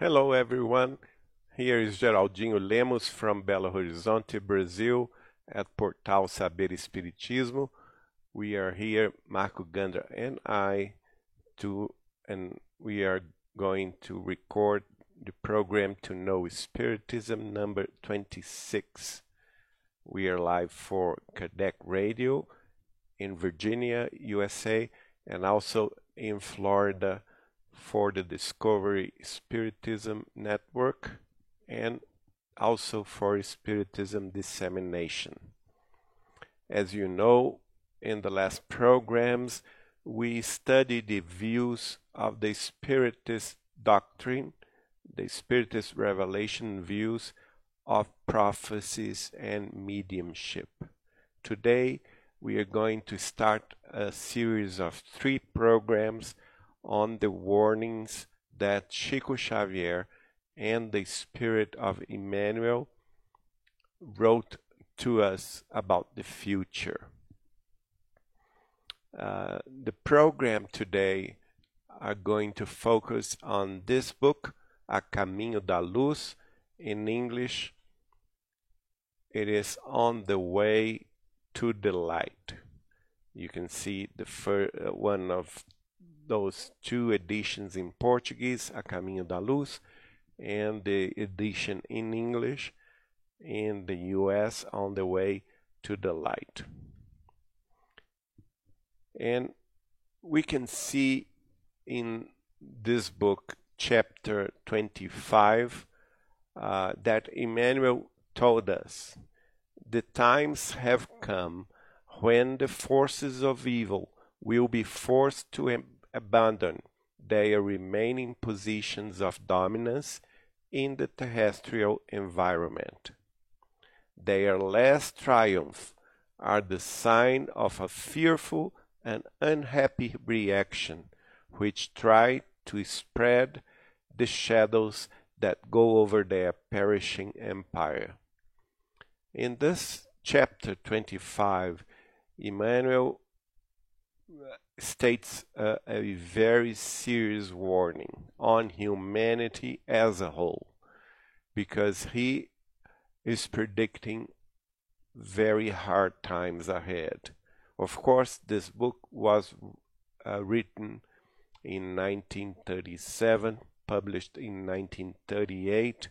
Hello, everyone. Here is Geraldinho Lemos from Belo Horizonte, Brazil, at Portal Saber Espiritismo. We are here, Marco Gandra and I, to and we are going to record the program to know Spiritism number 26. We are live for Kardec Radio in Virginia, USA, and also in Florida for the Discovery Spiritism Network and also for Spiritism dissemination. As you know, in the last programs, we studied the views of the Spiritist doctrine, the Spiritist revelation views of prophecies and mediumship. Today, we are going to start a series of three programs on the warnings that Chico Xavier and the Spirit of Emmanuel wrote to us about the future. Uh, the program today are going to focus on this book, A Caminho da Luz, in English. It is on the way to the light. You can see the first uh, one of those two editions in Portuguese, A Caminho da Luz, and the edition in English in the US on the way to the light. And we can see in this book, chapter 25, uh, that Emmanuel told us the times have come when the forces of evil will be forced to ab abandon their remaining positions of dominance in the terrestrial environment. Their last triumph are the sign of a fearful and unhappy reaction which try to spread the shadows that go over their perishing empire. In this chapter 25, Emmanuel states a, a very serious warning on humanity as a whole because he is predicting very hard times ahead. Of course, this book was uh, written in 1937, published in 1938,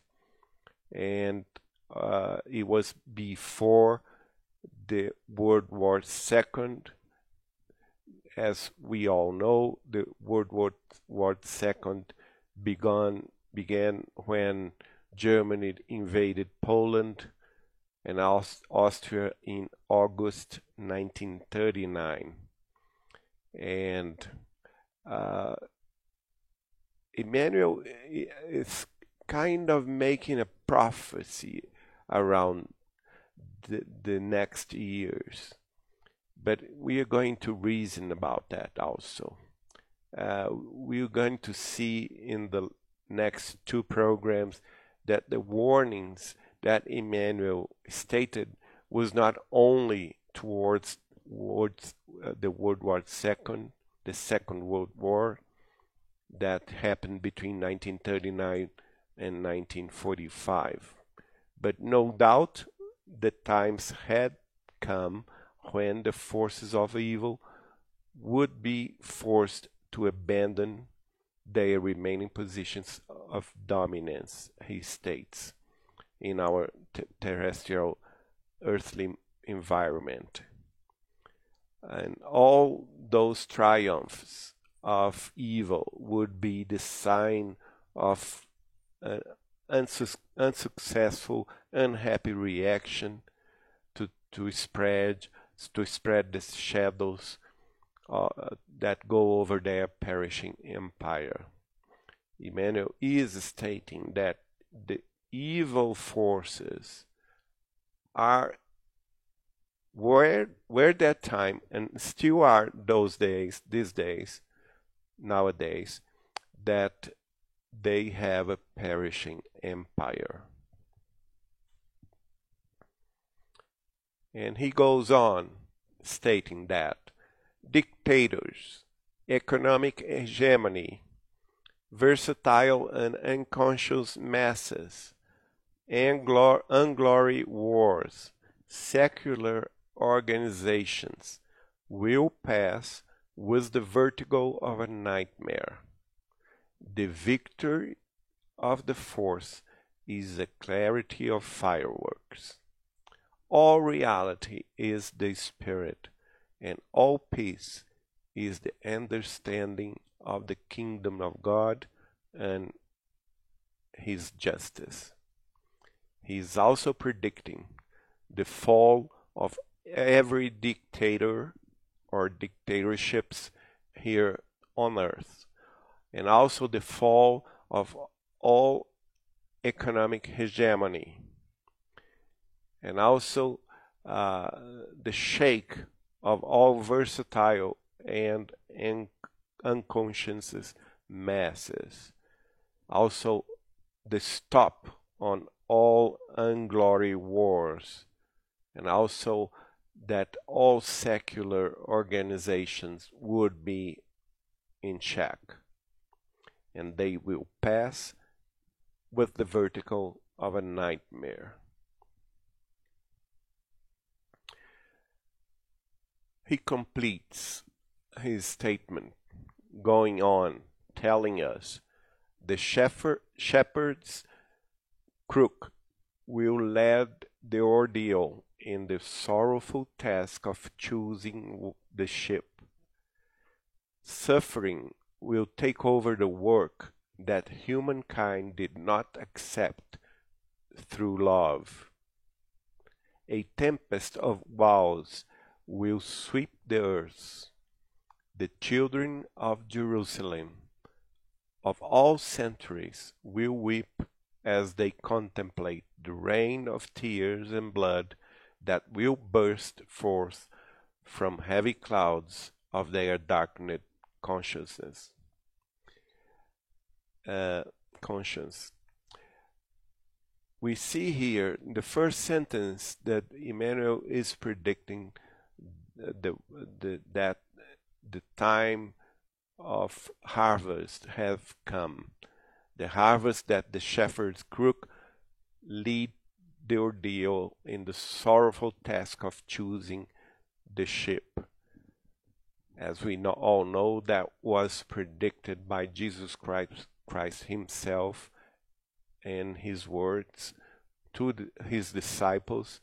and uh, it was before the World War II as we all know, the World War, War II began, began when Germany invaded Poland and Aust Austria in August 1939. And uh, Emmanuel is kind of making a prophecy around the, the next years. But we are going to reason about that also. Uh, we're going to see in the next two programs that the warnings that Emmanuel stated was not only towards, towards uh, the World War II, the Second World War that happened between 1939 and 1945. But no doubt the times had come when the forces of evil would be forced to abandon their remaining positions of dominance, he states, in our terrestrial earthly environment. And all those triumphs of evil would be the sign of an unsu unsuccessful, unhappy reaction to, to spread to spread the shadows uh, that go over their perishing empire. Emmanuel is stating that the evil forces are were were that time and still are those days these days nowadays that they have a perishing empire. And he goes on stating that dictators, economic hegemony, versatile and unconscious masses, and unglory wars, secular organizations will pass with the vertigo of a nightmare. The victory of the force is the clarity of fireworks. All reality is the spirit, and all peace is the understanding of the kingdom of God and his justice. He is also predicting the fall of every dictator or dictatorships here on earth, and also the fall of all economic hegemony, and also uh, the shake of all versatile and, and unconscious masses. Also, the stop on all unglory wars, and also that all secular organizations would be in check, and they will pass with the vertical of a nightmare. He completes his statement going on telling us the shepherd, shepherd's crook will lead the ordeal in the sorrowful task of choosing the ship. Suffering will take over the work that humankind did not accept through love. A tempest of woes will sweep the earth. The children of Jerusalem of all centuries will weep as they contemplate the rain of tears and blood that will burst forth from heavy clouds of their darkened consciousness. Uh, conscience. We see here in the first sentence that Emmanuel is predicting the, the, that the time of harvest have come. The harvest that the shepherd's crook lead the ordeal in the sorrowful task of choosing the ship. As we all know, that was predicted by Jesus Christ, Christ himself and his words to the, his disciples,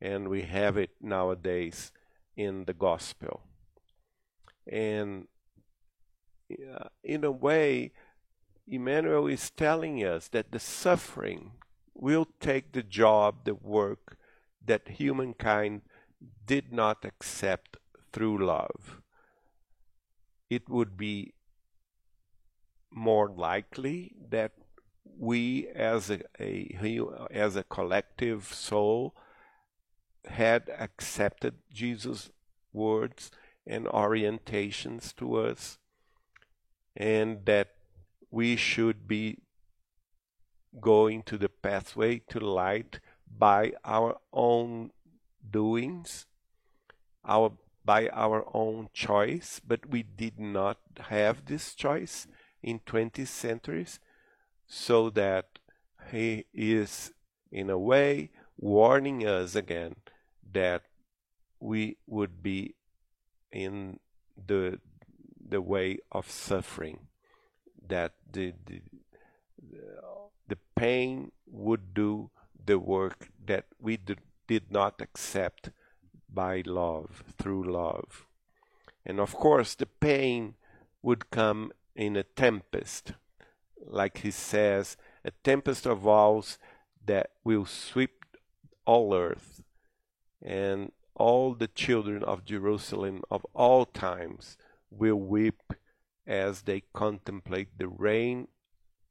and we have it nowadays in the gospel. And uh, in a way, Emmanuel is telling us that the suffering will take the job, the work that humankind did not accept through love. It would be more likely that we as a, a, as a collective soul had accepted Jesus' words and orientations to us and that we should be going to the pathway to light by our own doings, our by our own choice, but we did not have this choice in 20 centuries, so that he is in a way warning us again that we would be in the the way of suffering that the, the the pain would do the work that we did, not accept by love, through love. And of course, the pain would come in a tempest, like he says, a tempest of walls that will sweep all earth. And all the children of Jerusalem of all times will weep as they contemplate the rain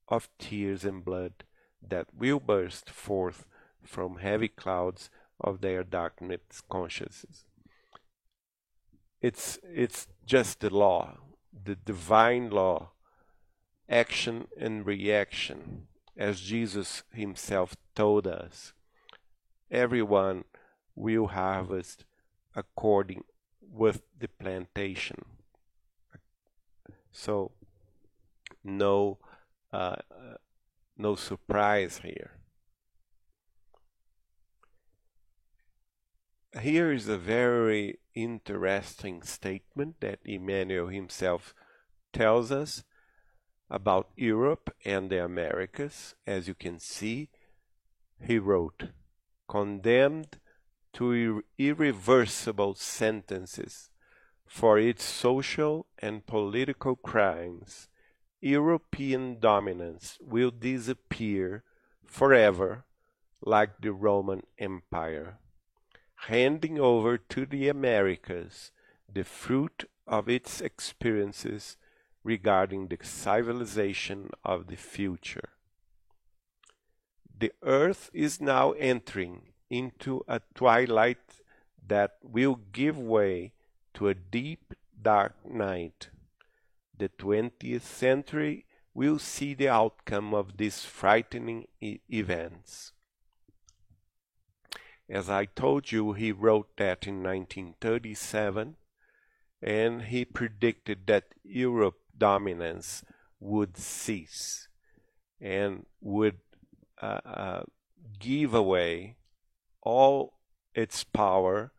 of tears and blood that will burst forth from heavy clouds of their darkened consciences. It's, it's just the law, the divine law, action and reaction, as Jesus himself told us. Everyone will harvest according with the plantation. So no Uh, uh, no surprise here. Here is a very interesting statement that Emmanuel himself tells us about Europe and the Americas. As you can see, he wrote, condemned to ir irreversible sentences for its social and political crimes, European dominance will disappear forever like the Roman Empire, handing over to the Americas the fruit of its experiences regarding the civilization of the future. The earth is now entering into a twilight that will give way to a deep dark night. The 20th century will see the outcome of these frightening e events. As I told you, he wrote that in 1937, and he predicted that Europe dominance would cease and would uh, uh, give away all its power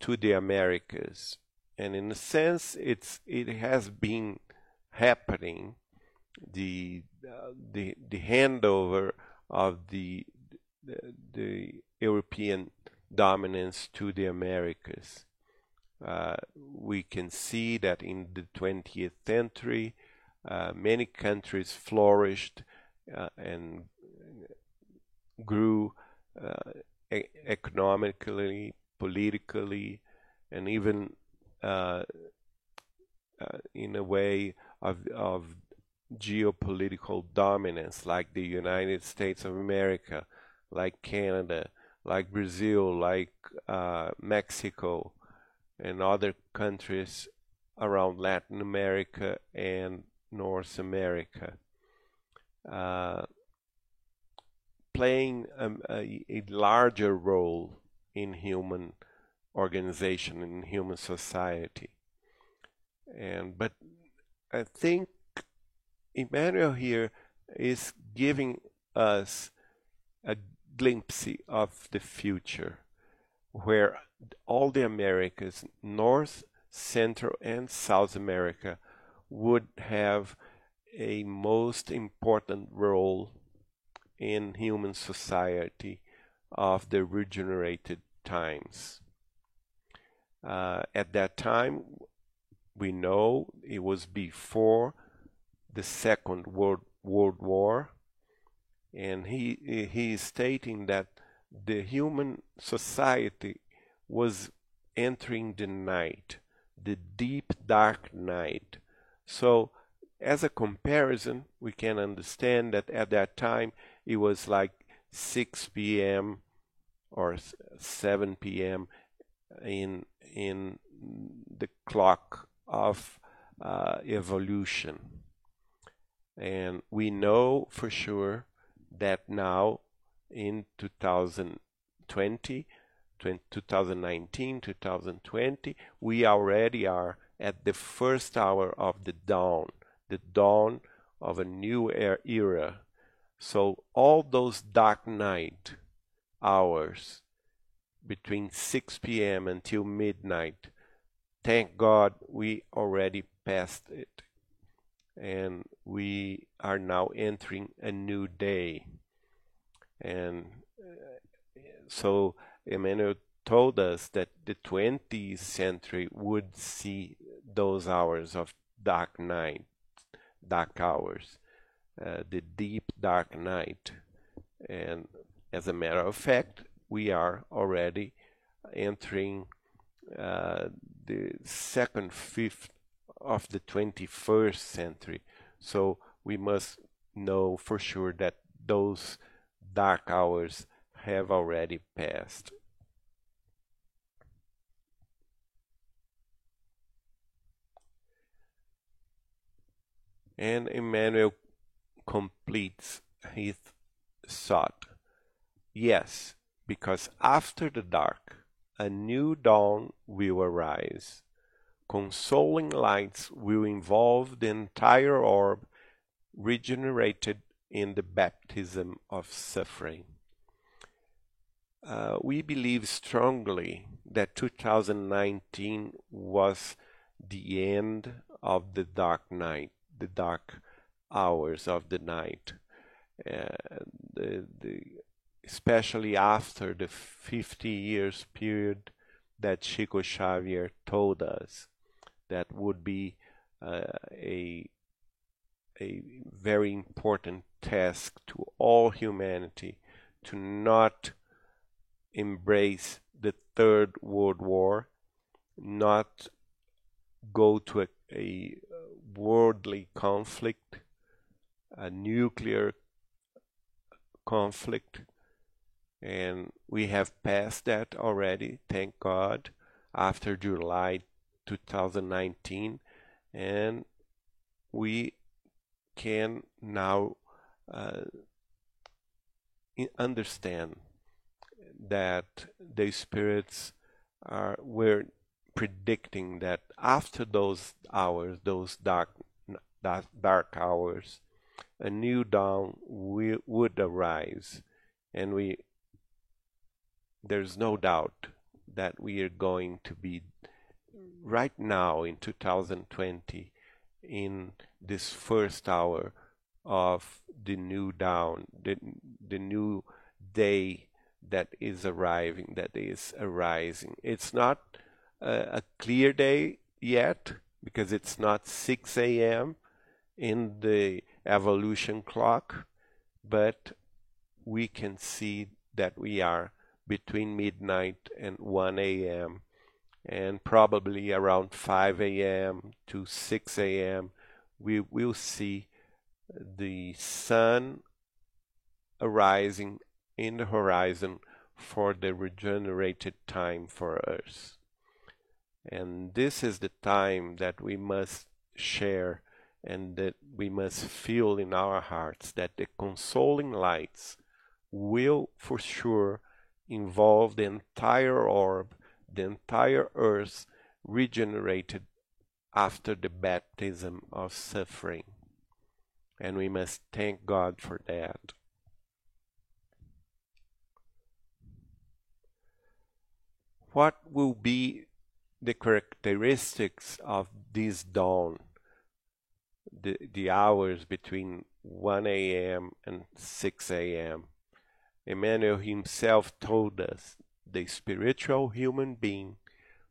to the Americas. And in a sense, it's it has been happening. The uh, the the handover of the, the, the European dominance to the Americas. Uh, we can see that in the 20th century, uh, many countries flourished uh, and grew uh, e economically, politically, and even uh, uh, in a way of, of geopolitical dominance, like the United States of America, like Canada, like Brazil, like uh, Mexico, and other countries around Latin America and North America. Uh, playing a, a, a larger role in human organization in human society and but i think emmanuel here is giving us a glimpse of the future where all the americas north central and south america would have a most important role in human society of the regenerated times. Uh, at that time, we know it was before the Second World, World War, and he, he is stating that the human society was entering the night, the deep dark night. So, as a comparison, we can understand that at that time it was like 6 p.m. or 7 p.m. in in the clock of uh, evolution. And we know for sure that now in 2020, 2019, 2020, we already are at the first hour of the dawn, the dawn of a new era so all those dark night hours between 6 p.m. until midnight, thank God we already passed it. And we are now entering a new day. And uh, so Emmanuel told us that the 20th century would see those hours of dark night, dark hours. Uh, the deep dark night. And as a matter of fact, we are already entering uh, the second fifth of the 21st century. So we must know for sure that those dark hours have already passed. And Emmanuel completes his thought. Yes, because after the dark a new dawn will arise. Consoling lights will involve the entire orb regenerated in the baptism of suffering. Uh, we believe strongly that 2019 was the end of the dark night, the dark hours of the night. Uh, the, the, especially after the 50 years period that Chico Xavier told us that would be uh, a a very important task to all humanity to not embrace the third world war not go to a, a worldly conflict a nuclear conflict and we have passed that already thank god after july 2019 and we can now uh, understand that the spirits are were predicting that after those hours those dark dark hours a new dawn will, would arise. And we there's no doubt that we are going to be right now in 2020 in this first hour of the new dawn the, the new day that is arriving that is arising it's not a, a clear day yet because it's not 6 a.m. in the evolution clock but we can see that we are between midnight and 1 a.m. and probably around 5 a.m. to 6 a.m. we will see the sun arising in the horizon for the regenerated time for us. And this is the time that we must share and that we must feel in our hearts that the consoling lights will for sure involve the entire orb, the entire earth regenerated after the baptism of suffering. And we must thank God for that. What will be the characteristics of this dawn? The, the hours between 1 a.m. and 6 a.m. Emmanuel himself told us the spiritual human being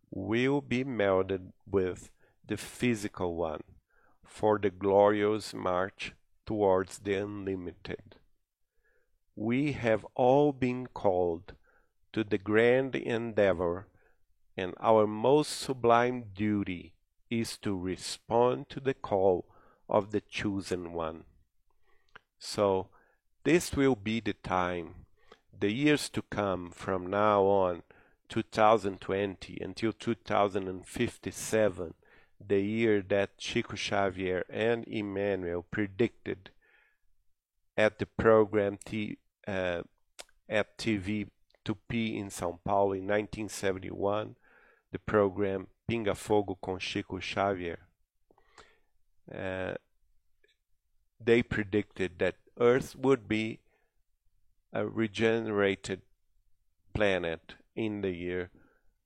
will be melded with the physical one for the glorious march towards the unlimited. We have all been called to the grand endeavor, and our most sublime duty is to respond to the call of the chosen one. So, this will be the time, the years to come from now on, 2020 until 2057, the year that Chico Xavier and Emmanuel predicted at the program T, uh, at TV Tupi in São Paulo in 1971, the program Pinga Fogo com Chico Xavier. Uh, they predicted that Earth would be a regenerated planet in the year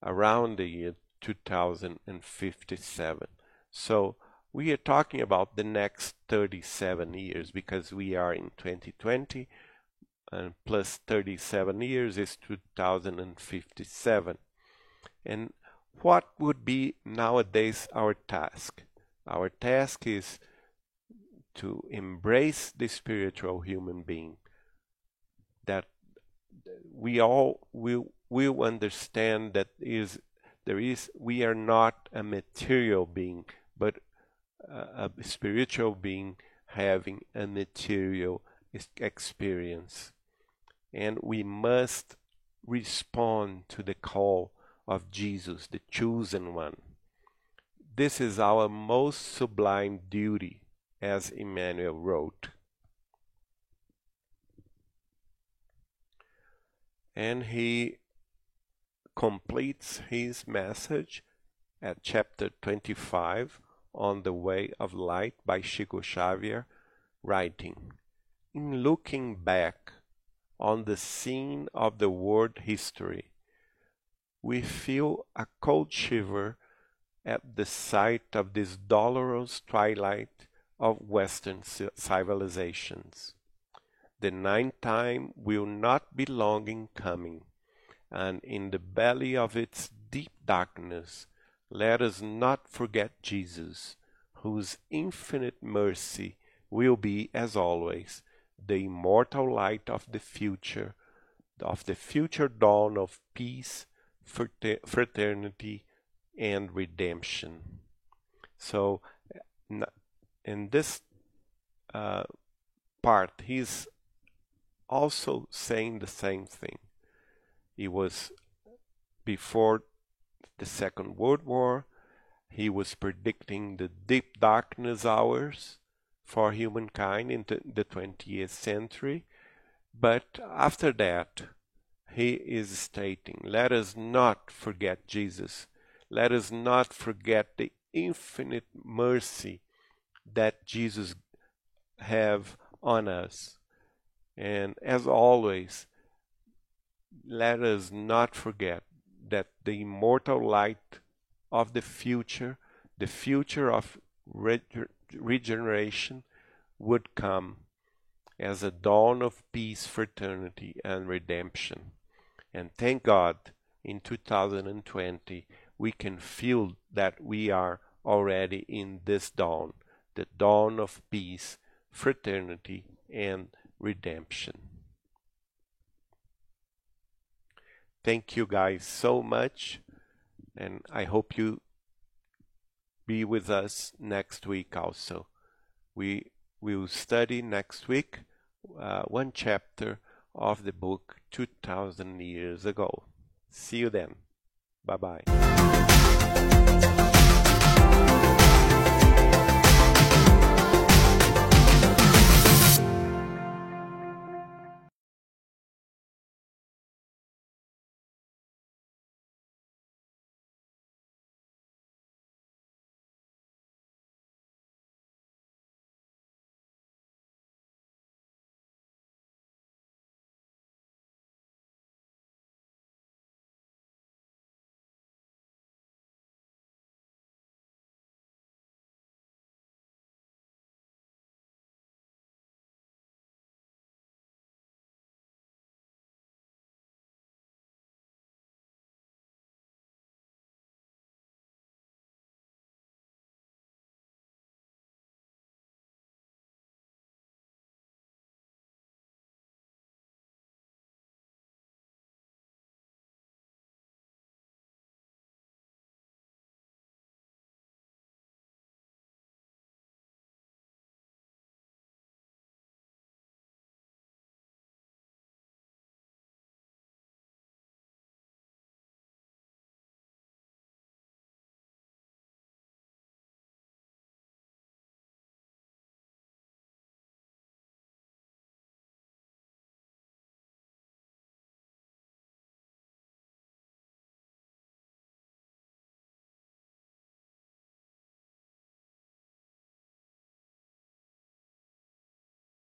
around the year 2057. So we are talking about the next 37 years because we are in 2020 and plus 37 years is 2057. And what would be nowadays our task? Our task is to embrace the spiritual human being that we all will will understand that is there is we are not a material being but a, a spiritual being having a material experience and we must respond to the call of Jesus, the chosen one. This is our most sublime duty, as Emmanuel wrote. and he completes his message at chapter 25 on the way of light by Chico Xavier, writing, In looking back on the scene of the world history, we feel a cold shiver at the sight of this dolorous twilight of Western civilizations. The ninth time will not be long in coming, and in the belly of its deep darkness let us not forget Jesus, whose infinite mercy will be, as always, the immortal light of the future, of the future dawn of peace, fraternity, and redemption. So, eh, in this uh, part, he's also saying the same thing. He was before the Second World War. He was predicting the deep darkness hours for humankind in the 20th century. But after that, he is stating, let us not forget Jesus. Let us not forget the infinite mercy that Jesus have on us. And as always, let us not forget that the immortal light of the future, the future of regeneration, would come as a dawn of peace, fraternity, and redemption. And thank God in 2020 we can feel that we are already in this dawn, the dawn of peace, fraternity, and redemption. Thank you guys so much, and I hope you be with us next week also. We will study next week uh, one chapter of the book 2000 years ago. See you then. Bye bye.